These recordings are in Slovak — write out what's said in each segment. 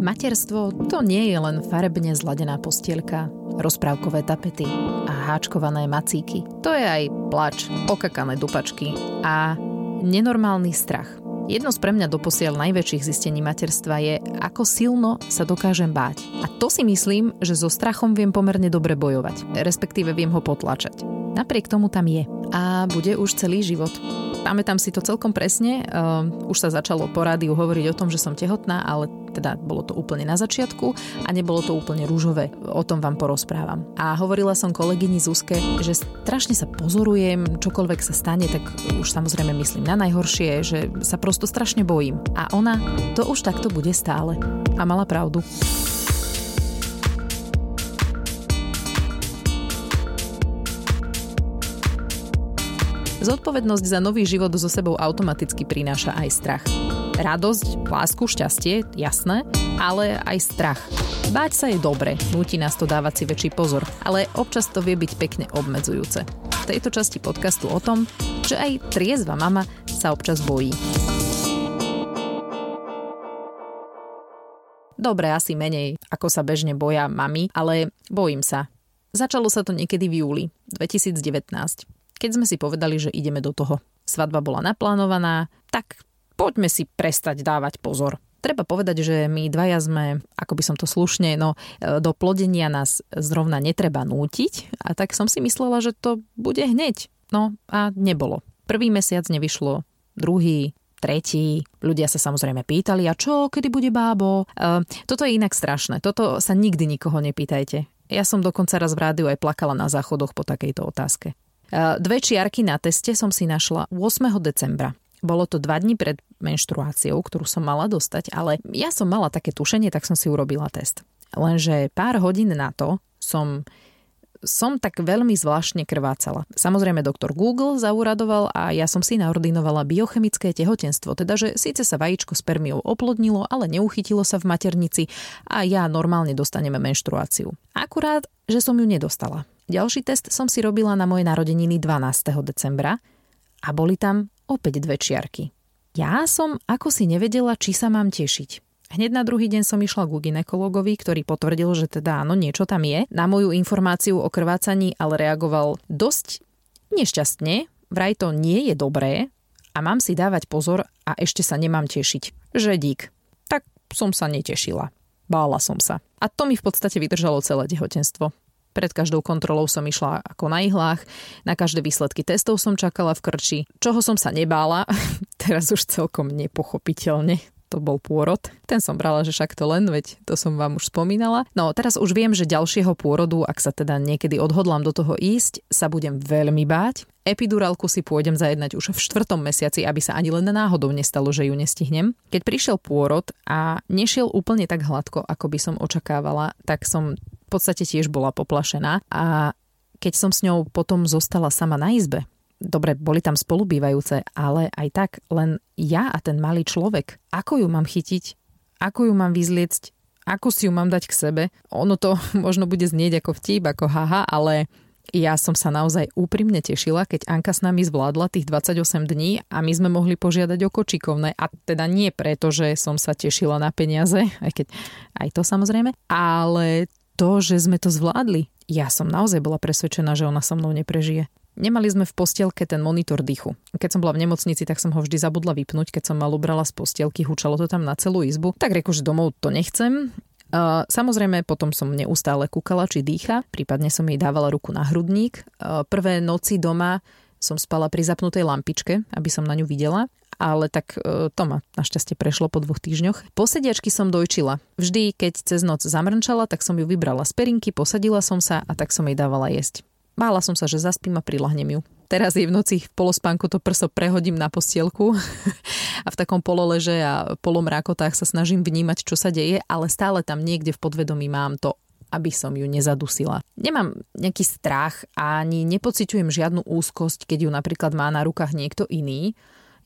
Materstvo to nie je len farebne zladená postielka, rozprávkové tapety a háčkované macíky. To je aj plač, okakané dupačky a nenormálny strach. Jedno z pre mňa doposiaľ najväčších zistení materstva je, ako silno sa dokážem báť. A to si myslím, že so strachom viem pomerne dobre bojovať, respektíve viem ho potlačať. Napriek tomu tam je. A bude už celý život pamätám si to celkom presne. Uh, už sa začalo po rádiu hovoriť o tom, že som tehotná, ale teda bolo to úplne na začiatku a nebolo to úplne rúžové. O tom vám porozprávam. A hovorila som kolegyni Zuzke, že strašne sa pozorujem, čokoľvek sa stane, tak už samozrejme myslím na najhoršie, že sa prosto strašne bojím. A ona to už takto bude stále. A mala pravdu. Zodpovednosť za nový život so sebou automaticky prináša aj strach. Radosť, lásku, šťastie, jasné, ale aj strach. Báť sa je dobre, núti nás to dávať si väčší pozor, ale občas to vie byť pekne obmedzujúce. V tejto časti podcastu o tom, že aj triezva mama sa občas bojí. Dobre, asi menej, ako sa bežne boja mami, ale bojím sa. Začalo sa to niekedy v júli 2019 keď sme si povedali, že ideme do toho. Svadba bola naplánovaná, tak poďme si prestať dávať pozor. Treba povedať, že my dvaja sme, ako by som to slušne, no e, do plodenia nás zrovna netreba nútiť a tak som si myslela, že to bude hneď. No a nebolo. Prvý mesiac nevyšlo, druhý, tretí. Ľudia sa samozrejme pýtali, a čo, kedy bude bábo? E, toto je inak strašné. Toto sa nikdy nikoho nepýtajte. Ja som dokonca raz v rádiu aj plakala na záchodoch po takejto otázke. Eh, dve čiarky na teste som si našla 8. decembra. Bolo to dva dní pred menštruáciou, ktorú som mala dostať, ale ja som mala také tušenie, tak som si urobila test. Lenže pár hodín na to som som tak veľmi zvláštne krvácala. Samozrejme doktor Google zauradoval a ja som si naordinovala biochemické tehotenstvo, teda že síce sa vajíčko spermiou oplodnilo, ale neuchytilo sa v maternici a ja normálne dostaneme menštruáciu. Akurát, že som ju nedostala. Ďalší test som si robila na moje narodeniny 12. decembra a boli tam opäť dve čiarky. Ja som ako si nevedela, či sa mám tešiť. Hneď na druhý deň som išla ku ginekologovi, ktorý potvrdil, že teda áno, niečo tam je. Na moju informáciu o krvácaní ale reagoval dosť nešťastne, vraj to nie je dobré a mám si dávať pozor a ešte sa nemám tešiť. Že dík. Tak som sa netešila. Bála som sa. A to mi v podstate vydržalo celé tehotenstvo. Pred každou kontrolou som išla ako na ihlách, na každé výsledky testov som čakala v krči, čoho som sa nebála, teraz už celkom nepochopiteľne to bol pôrod. Ten som brala, že však to len, veď to som vám už spomínala. No teraz už viem, že ďalšieho pôrodu, ak sa teda niekedy odhodlám do toho ísť, sa budem veľmi báť. Epidurálku si pôjdem zajednať už v štvrtom mesiaci, aby sa ani len náhodou nestalo, že ju nestihnem. Keď prišiel pôrod a nešiel úplne tak hladko, ako by som očakávala, tak som podstate tiež bola poplašená a keď som s ňou potom zostala sama na izbe, dobre, boli tam spolubývajúce, ale aj tak len ja a ten malý človek, ako ju mám chytiť, ako ju mám vyzliecť, ako si ju mám dať k sebe. Ono to možno bude znieť ako vtip, ako haha, ale ja som sa naozaj úprimne tešila, keď Anka s nami zvládla tých 28 dní a my sme mohli požiadať o kočikovné. A teda nie preto, že som sa tešila na peniaze, aj keď aj to samozrejme, ale to, že sme to zvládli. Ja som naozaj bola presvedčená, že ona so mnou neprežije. Nemali sme v postielke ten monitor dýchu. Keď som bola v nemocnici, tak som ho vždy zabudla vypnúť, keď som ma ubrala z postielky, hučalo to tam na celú izbu. Tak reku, že domov to nechcem. Uh, samozrejme, potom som neustále kúkala, či dýcha, prípadne som jej dávala ruku na hrudník. Uh, prvé noci doma som spala pri zapnutej lampičke, aby som na ňu videla ale tak e, to ma našťastie prešlo po dvoch týždňoch. Posediačky som dojčila. Vždy, keď cez noc zamrnčala, tak som ju vybrala z perinky, posadila som sa a tak som jej dávala jesť. Mála som sa, že zaspím a prilahnem ju. Teraz jej v noci v polospánku to prso prehodím na postielku a v takom pololeže a polomrákotách sa snažím vnímať, čo sa deje, ale stále tam niekde v podvedomí mám to aby som ju nezadusila. Nemám nejaký strach ani nepociťujem žiadnu úzkosť, keď ju napríklad má na rukách niekto iný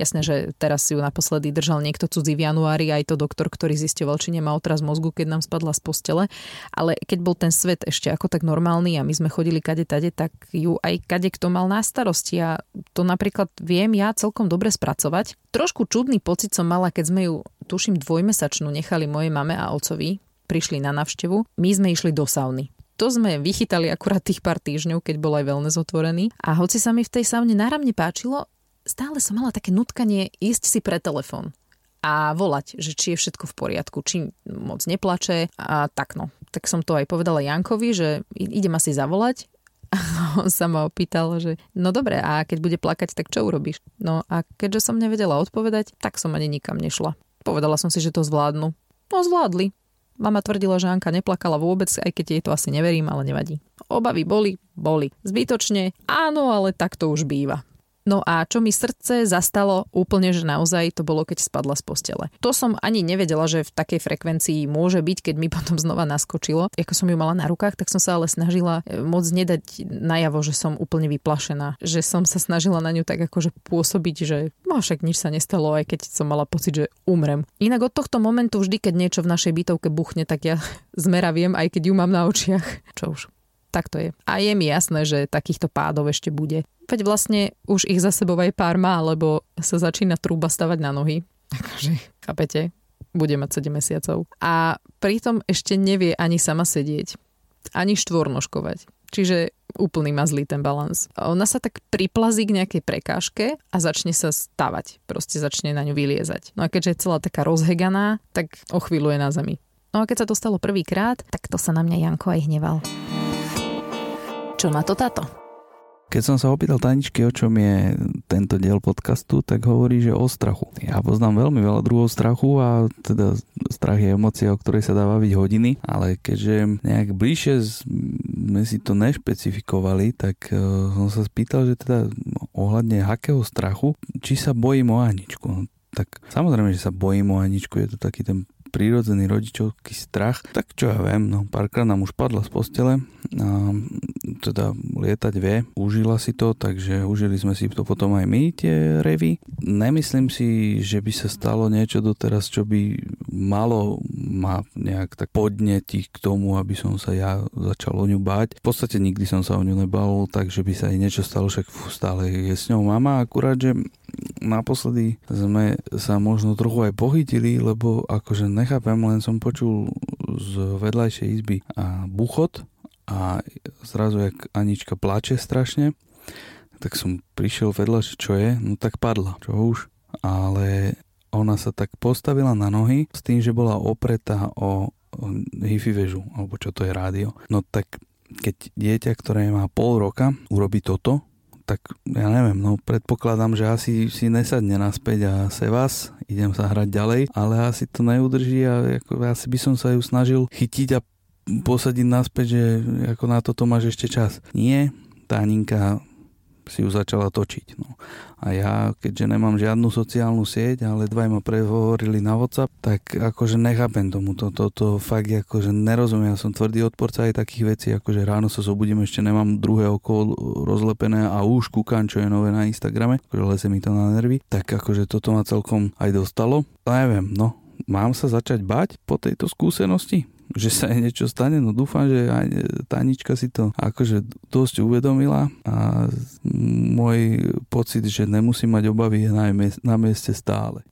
Jasné, že teraz si ju naposledy držal niekto cudzí v januári, aj to doktor, ktorý zistoval, či nemá otraz mozgu, keď nám spadla z postele. Ale keď bol ten svet ešte ako tak normálny a my sme chodili kade tade, tak ju aj kade kto mal na starosti a to napríklad viem ja celkom dobre spracovať. Trošku čudný pocit som mala, keď sme ju, tuším, dvojmesačnú nechali mojej mame a otcovi, prišli na navštevu. My sme išli do sauny to sme vychytali akurát tých pár týždňov, keď bol aj wellness otvorený. A hoci sa mi v tej saune náramne páčilo, stále som mala také nutkanie ísť si pre telefón a volať, že či je všetko v poriadku, či moc neplače a tak no. Tak som to aj povedala Jankovi, že idem asi zavolať on sa ma opýtal, že no dobre, a keď bude plakať, tak čo urobíš? No a keďže som nevedela odpovedať, tak som ani nikam nešla. Povedala som si, že to zvládnu. No zvládli. Mama tvrdila, že Anka neplakala vôbec, aj keď jej to asi neverím, ale nevadí. Obavy boli, boli. Zbytočne, áno, ale tak to už býva. No a čo mi srdce zastalo úplne, že naozaj to bolo, keď spadla z postele. To som ani nevedela, že v takej frekvencii môže byť, keď mi potom znova naskočilo. Ako som ju mala na rukách, tak som sa ale snažila e, moc nedať najavo, že som úplne vyplašená. Že som sa snažila na ňu tak akože pôsobiť, že no však nič sa nestalo, aj keď som mala pocit, že umrem. Inak od tohto momentu vždy, keď niečo v našej bytovke buchne, tak ja zmeraviem, aj keď ju mám na očiach. Čo už tak to je. A je mi jasné, že takýchto pádov ešte bude. Veď vlastne už ich za sebou aj pár má, lebo sa začína trúba stavať na nohy. Takže, chápete? Bude mať 7 mesiacov. A pritom ešte nevie ani sama sedieť. Ani štvornožkovať. Čiže úplný má zlý ten balans. Ona sa tak priplazí k nejakej prekážke a začne sa stavať. Proste začne na ňu vyliezať. No a keďže je celá taká rozheganá, tak o chvíľu je na zemi. No a keď sa to stalo prvýkrát, tak to sa na mňa Janko aj hneval. Čo na to táto? Keď som sa opýtal Taničky, o čom je tento diel podcastu, tak hovorí, že o strachu. Ja poznám veľmi veľa druhov strachu a teda strach je emocia, o ktorej sa dá baviť hodiny, ale keďže nejak bližšie sme si to nešpecifikovali, tak e, som sa spýtal, že teda ohľadne akého strachu, či sa bojím o Aničku. Tak samozrejme, že sa bojím o Aničku, je to taký ten prírodzený rodičovský strach, tak čo ja viem, no párkrát nám už padla z postele, a teda lietať vie, užila si to, takže užili sme si to potom aj my, tie revy. Nemyslím si, že by sa stalo niečo doteraz, čo by malo ma nejak tak podnetiť k tomu, aby som sa ja začal o ňu báť. V podstate nikdy som sa o ňu nebal, takže by sa jej niečo stalo, však stále je s ňou mama, akurát, že naposledy sme sa možno trochu aj pochytili, lebo akože nechápem, len som počul z vedľajšej izby a buchot a zrazu jak Anička plače strašne, tak som prišiel vedľa, čo je, no tak padla, čo už. Ale ona sa tak postavila na nohy s tým, že bola opretá o hi-fi väžu, alebo čo to je rádio. No tak keď dieťa, ktoré má pol roka, urobí toto, tak ja neviem, no predpokladám, že asi si nesadne naspäť a se vás, idem sa hrať ďalej, ale asi to neudrží a ako, asi by som sa ju snažil chytiť a posadiť naspäť, že ako na toto máš ešte čas. Nie, tá Ninka si ju začala točiť. No. A ja, keďže nemám žiadnu sociálnu sieť, ale dva ma prehovorili na WhatsApp, tak akože nechápem tomu. Toto to, to fakt akože nerozumiem. Ja som tvrdý odporca aj takých vecí, akože ráno sa zobudím, ešte nemám druhé oko rozlepené a už kúkam, čo je nové na Instagrame, akože leze mi to na nervy. Tak akože toto ma celkom aj dostalo. A neviem, no, mám sa začať bať po tejto skúsenosti? Že sa jej niečo stane, no dúfam, že aj Tanička si to akože dosť uvedomila a môj pocit, že nemusí mať obavy je na mieste stále.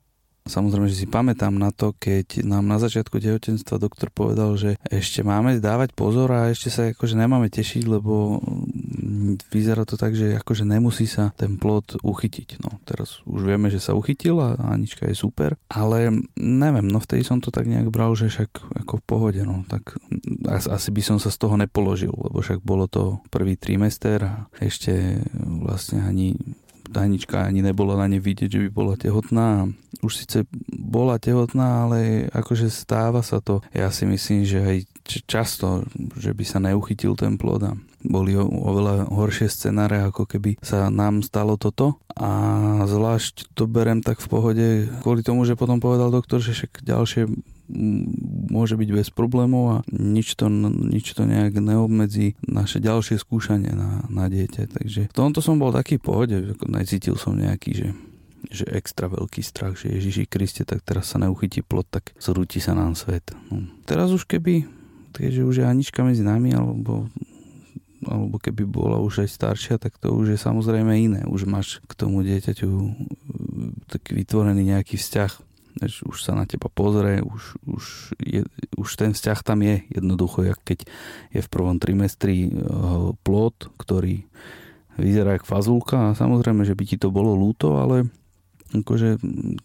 Samozrejme, že si pamätám na to, keď nám na začiatku tehotenstva doktor povedal, že ešte máme dávať pozor a ešte sa akože nemáme tešiť, lebo vyzerá to tak, že akože nemusí sa ten plod uchytiť. No, teraz už vieme, že sa uchytil a Anička je super, ale neviem, no vtedy som to tak nejak bral, že však ako v pohode, no tak asi by som sa z toho nepoložil, lebo však bolo to prvý trimester a ešte vlastne ani tajnička ani nebola na ne vidieť, že by bola tehotná. Už síce bola tehotná, ale akože stáva sa to. Ja si myslím, že aj často, že by sa neuchytil ten plod boli oveľa horšie scenáre, ako keby sa nám stalo toto. A zvlášť to berem tak v pohode, kvôli tomu, že potom povedal doktor, že však ďalšie môže byť bez problémov a nič to, nič to nejak neobmedzí naše ďalšie skúšanie na, na dieťa. Takže v tomto som bol taký pohode, necítil som nejaký, že že extra veľký strach, že Ježiši Kriste, tak teraz sa neuchytí plot, tak zrúti sa nám svet. No. Teraz už keby, keďže už je Anička medzi nami, alebo alebo keby bola už aj staršia, tak to už je samozrejme iné. Už máš k tomu dieťaťu e, taký vytvorený nejaký vzťah. Už sa na teba pozrie, už, už, je, už ten vzťah tam je jednoducho, jak keď je v prvom trimestri e, plod, ktorý vyzerá jak fazulka a samozrejme, že by ti to bolo lúto, ale akože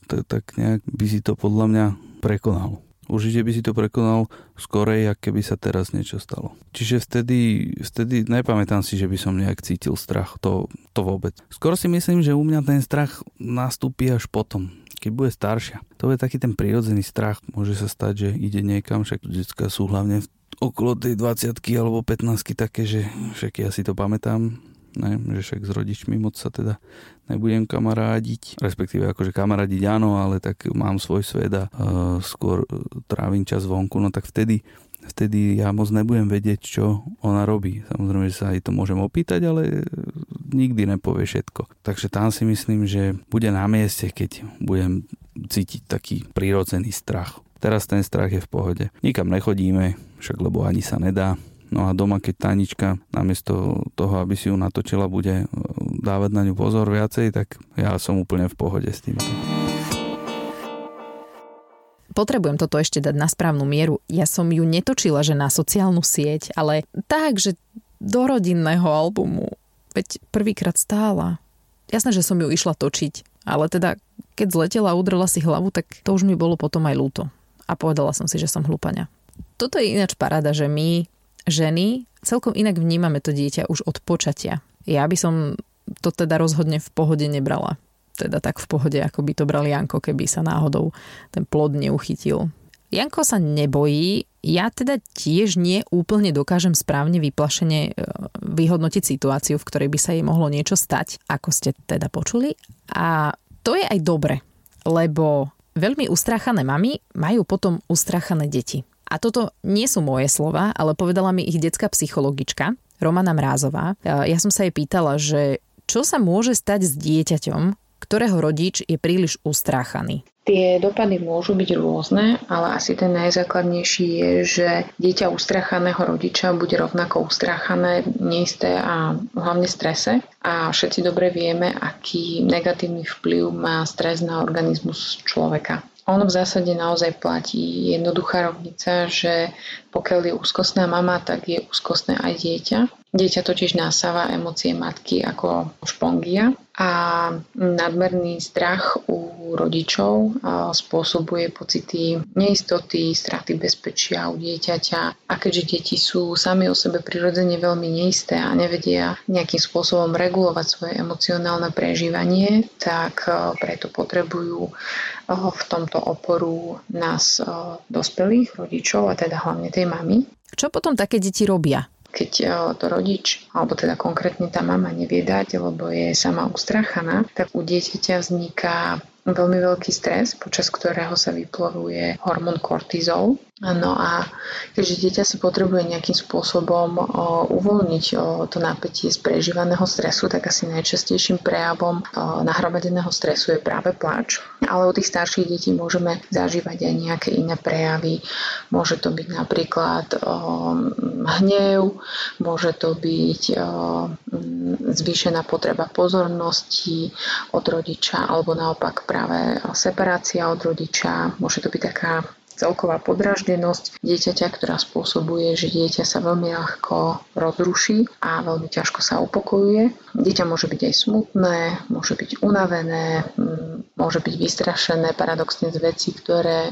tak nejak by si to podľa mňa prekonal. Určite by si to prekonal skorej, ak keby sa teraz niečo stalo. Čiže vtedy, vtedy nepamätám si, že by som nejak cítil strach. To, to vôbec. Skoro si myslím, že u mňa ten strach nastúpi až potom, keď bude staršia. To je taký ten prirodzený strach. Môže sa stať, že ide niekam, však detská sú hlavne okolo tej 20 alebo 15 také, že však ja si to pamätám, ne, že však s rodičmi moc sa teda nebudem kamarádiť, respektíve akože kamarádiť áno, ale tak mám svoj svet a uh, skôr trávim čas vonku, no tak vtedy vtedy ja moc nebudem vedieť, čo ona robí. Samozrejme, že sa aj to môžem opýtať, ale nikdy nepovie všetko. Takže tam si myslím, že bude na mieste, keď budem cítiť taký prírodzený strach. Teraz ten strach je v pohode. Nikam nechodíme, však lebo ani sa nedá. No a doma, keď Tanička namiesto toho, aby si ju natočila, bude e, dávať na ňu pozor viacej, tak ja som úplne v pohode s týmto. Potrebujem toto ešte dať na správnu mieru. Ja som ju netočila, že na sociálnu sieť, ale tak, že do rodinného albumu. Veď prvýkrát stála. Jasné, že som ju išla točiť, ale teda keď zletela a udrela si hlavu, tak to už mi bolo potom aj ľúto. A povedala som si, že som hlúpaňa. Toto je ináč paráda, že my ženy celkom inak vnímame to dieťa už od počatia. Ja by som to teda rozhodne v pohode nebrala. Teda tak v pohode, ako by to bral Janko, keby sa náhodou ten plod neuchytil. Janko sa nebojí, ja teda tiež nie úplne dokážem správne vyplašene e, vyhodnotiť situáciu, v ktorej by sa jej mohlo niečo stať, ako ste teda počuli. A to je aj dobre, lebo veľmi ustráchané mamy majú potom ustráchané deti. A toto nie sú moje slova, ale povedala mi ich detská psychologička, Romana Mrázová. Ja som sa jej pýtala, že čo sa môže stať s dieťaťom, ktorého rodič je príliš ustráchaný. Tie dopady môžu byť rôzne, ale asi ten najzákladnejší je, že dieťa ustráchaného rodiča bude rovnako ustráchané, neisté a hlavne strese. A všetci dobre vieme, aký negatívny vplyv má stres na organizmus človeka. Ono v zásade naozaj platí jednoduchá rovnica, že pokiaľ je úzkostná mama, tak je úzkostné aj dieťa. Dieťa totiž nasáva emócie matky ako špongia a nadmerný strach u rodičov spôsobuje pocity neistoty, straty bezpečia u dieťaťa. A keďže deti sú sami o sebe prirodzene veľmi neisté a nevedia nejakým spôsobom regulovať svoje emocionálne prežívanie, tak preto potrebujú v tomto oporu nás dospelých rodičov a teda hlavne tej mamy. Čo potom také deti robia? Keď e, to rodič, alebo teda konkrétne tá mama nevie dať, lebo je sama ustrachaná, tak u dieťaťa vzniká veľmi veľký stres, počas ktorého sa vyplovuje hormón kortizol. No a keďže dieťa si potrebuje nejakým spôsobom uvoľniť to napätie z prežívaného stresu, tak asi najčastejším prejavom nahromadeného stresu je práve pláč. Ale u tých starších detí môžeme zažívať aj nejaké iné prejavy. Môže to byť napríklad hnev, môže to byť zvýšená potreba pozornosti od rodiča alebo naopak práve separácia od rodiča. Môže to byť taká celková podráždenosť dieťaťa, ktorá spôsobuje, že dieťa sa veľmi ľahko rozruší a veľmi ťažko sa upokojuje. Dieťa môže byť aj smutné, môže byť unavené, mm, môže byť vystrašené paradoxne z veci, ktoré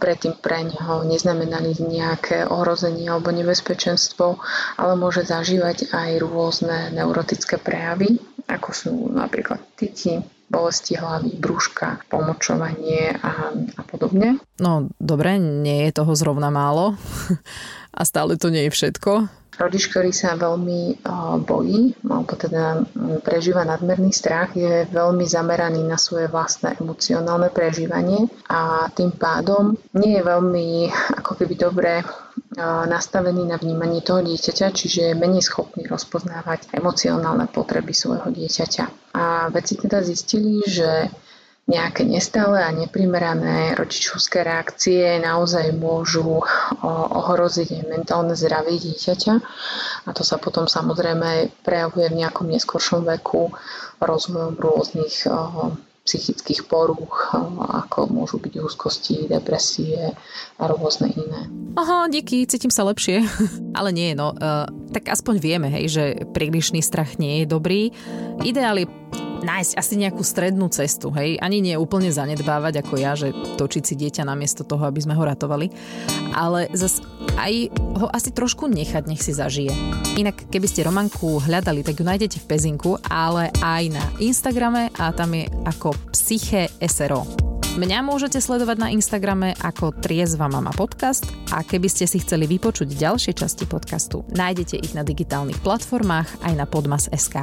predtým pre neho neznamenali nejaké ohrozenie alebo nebezpečenstvo, ale môže zažívať aj rôzne neurotické prejavy, ako sú napríklad tyky, bolesti hlavy, brúška, pomočovanie a podobne. No dobre, nie je toho zrovna málo a stále to nie je všetko. Rodič, ktorý sa veľmi bojí, alebo teda prežíva nadmerný strach, je veľmi zameraný na svoje vlastné emocionálne prežívanie a tým pádom nie je veľmi ako keby dobre nastavený na vnímanie toho dieťaťa, čiže je menej schopný rozpoznávať emocionálne potreby svojho dieťaťa. A vedci teda zistili, že nejaké nestále a neprimerané rodičovské reakcie naozaj môžu ohroziť mentálne zdravie dieťaťa a to sa potom samozrejme prejavuje v nejakom neskoršom veku rozvojom rôznych psychických porúch, ako môžu byť úzkosti, depresie a rôzne iné. Aha, díky, cítim sa lepšie. Ale nie, no, uh, tak aspoň vieme, hej, že prílišný strach nie je dobrý. Ideál je nájsť asi nejakú strednú cestu, hej, ani nie úplne zanedbávať ako ja, že točiť si dieťa namiesto toho, aby sme ho ratovali, ale zas aj ho asi trošku nechať, nech si zažije. Inak, keby ste Romanku hľadali, tak ju nájdete v Pezinku, ale aj na Instagrame a tam je ako Psyche SRO. Mňa môžete sledovať na Instagrame ako Triezva mama podcast a keby ste si chceli vypočuť ďalšie časti podcastu, nájdete ich na digitálnych platformách aj na podmas.sk.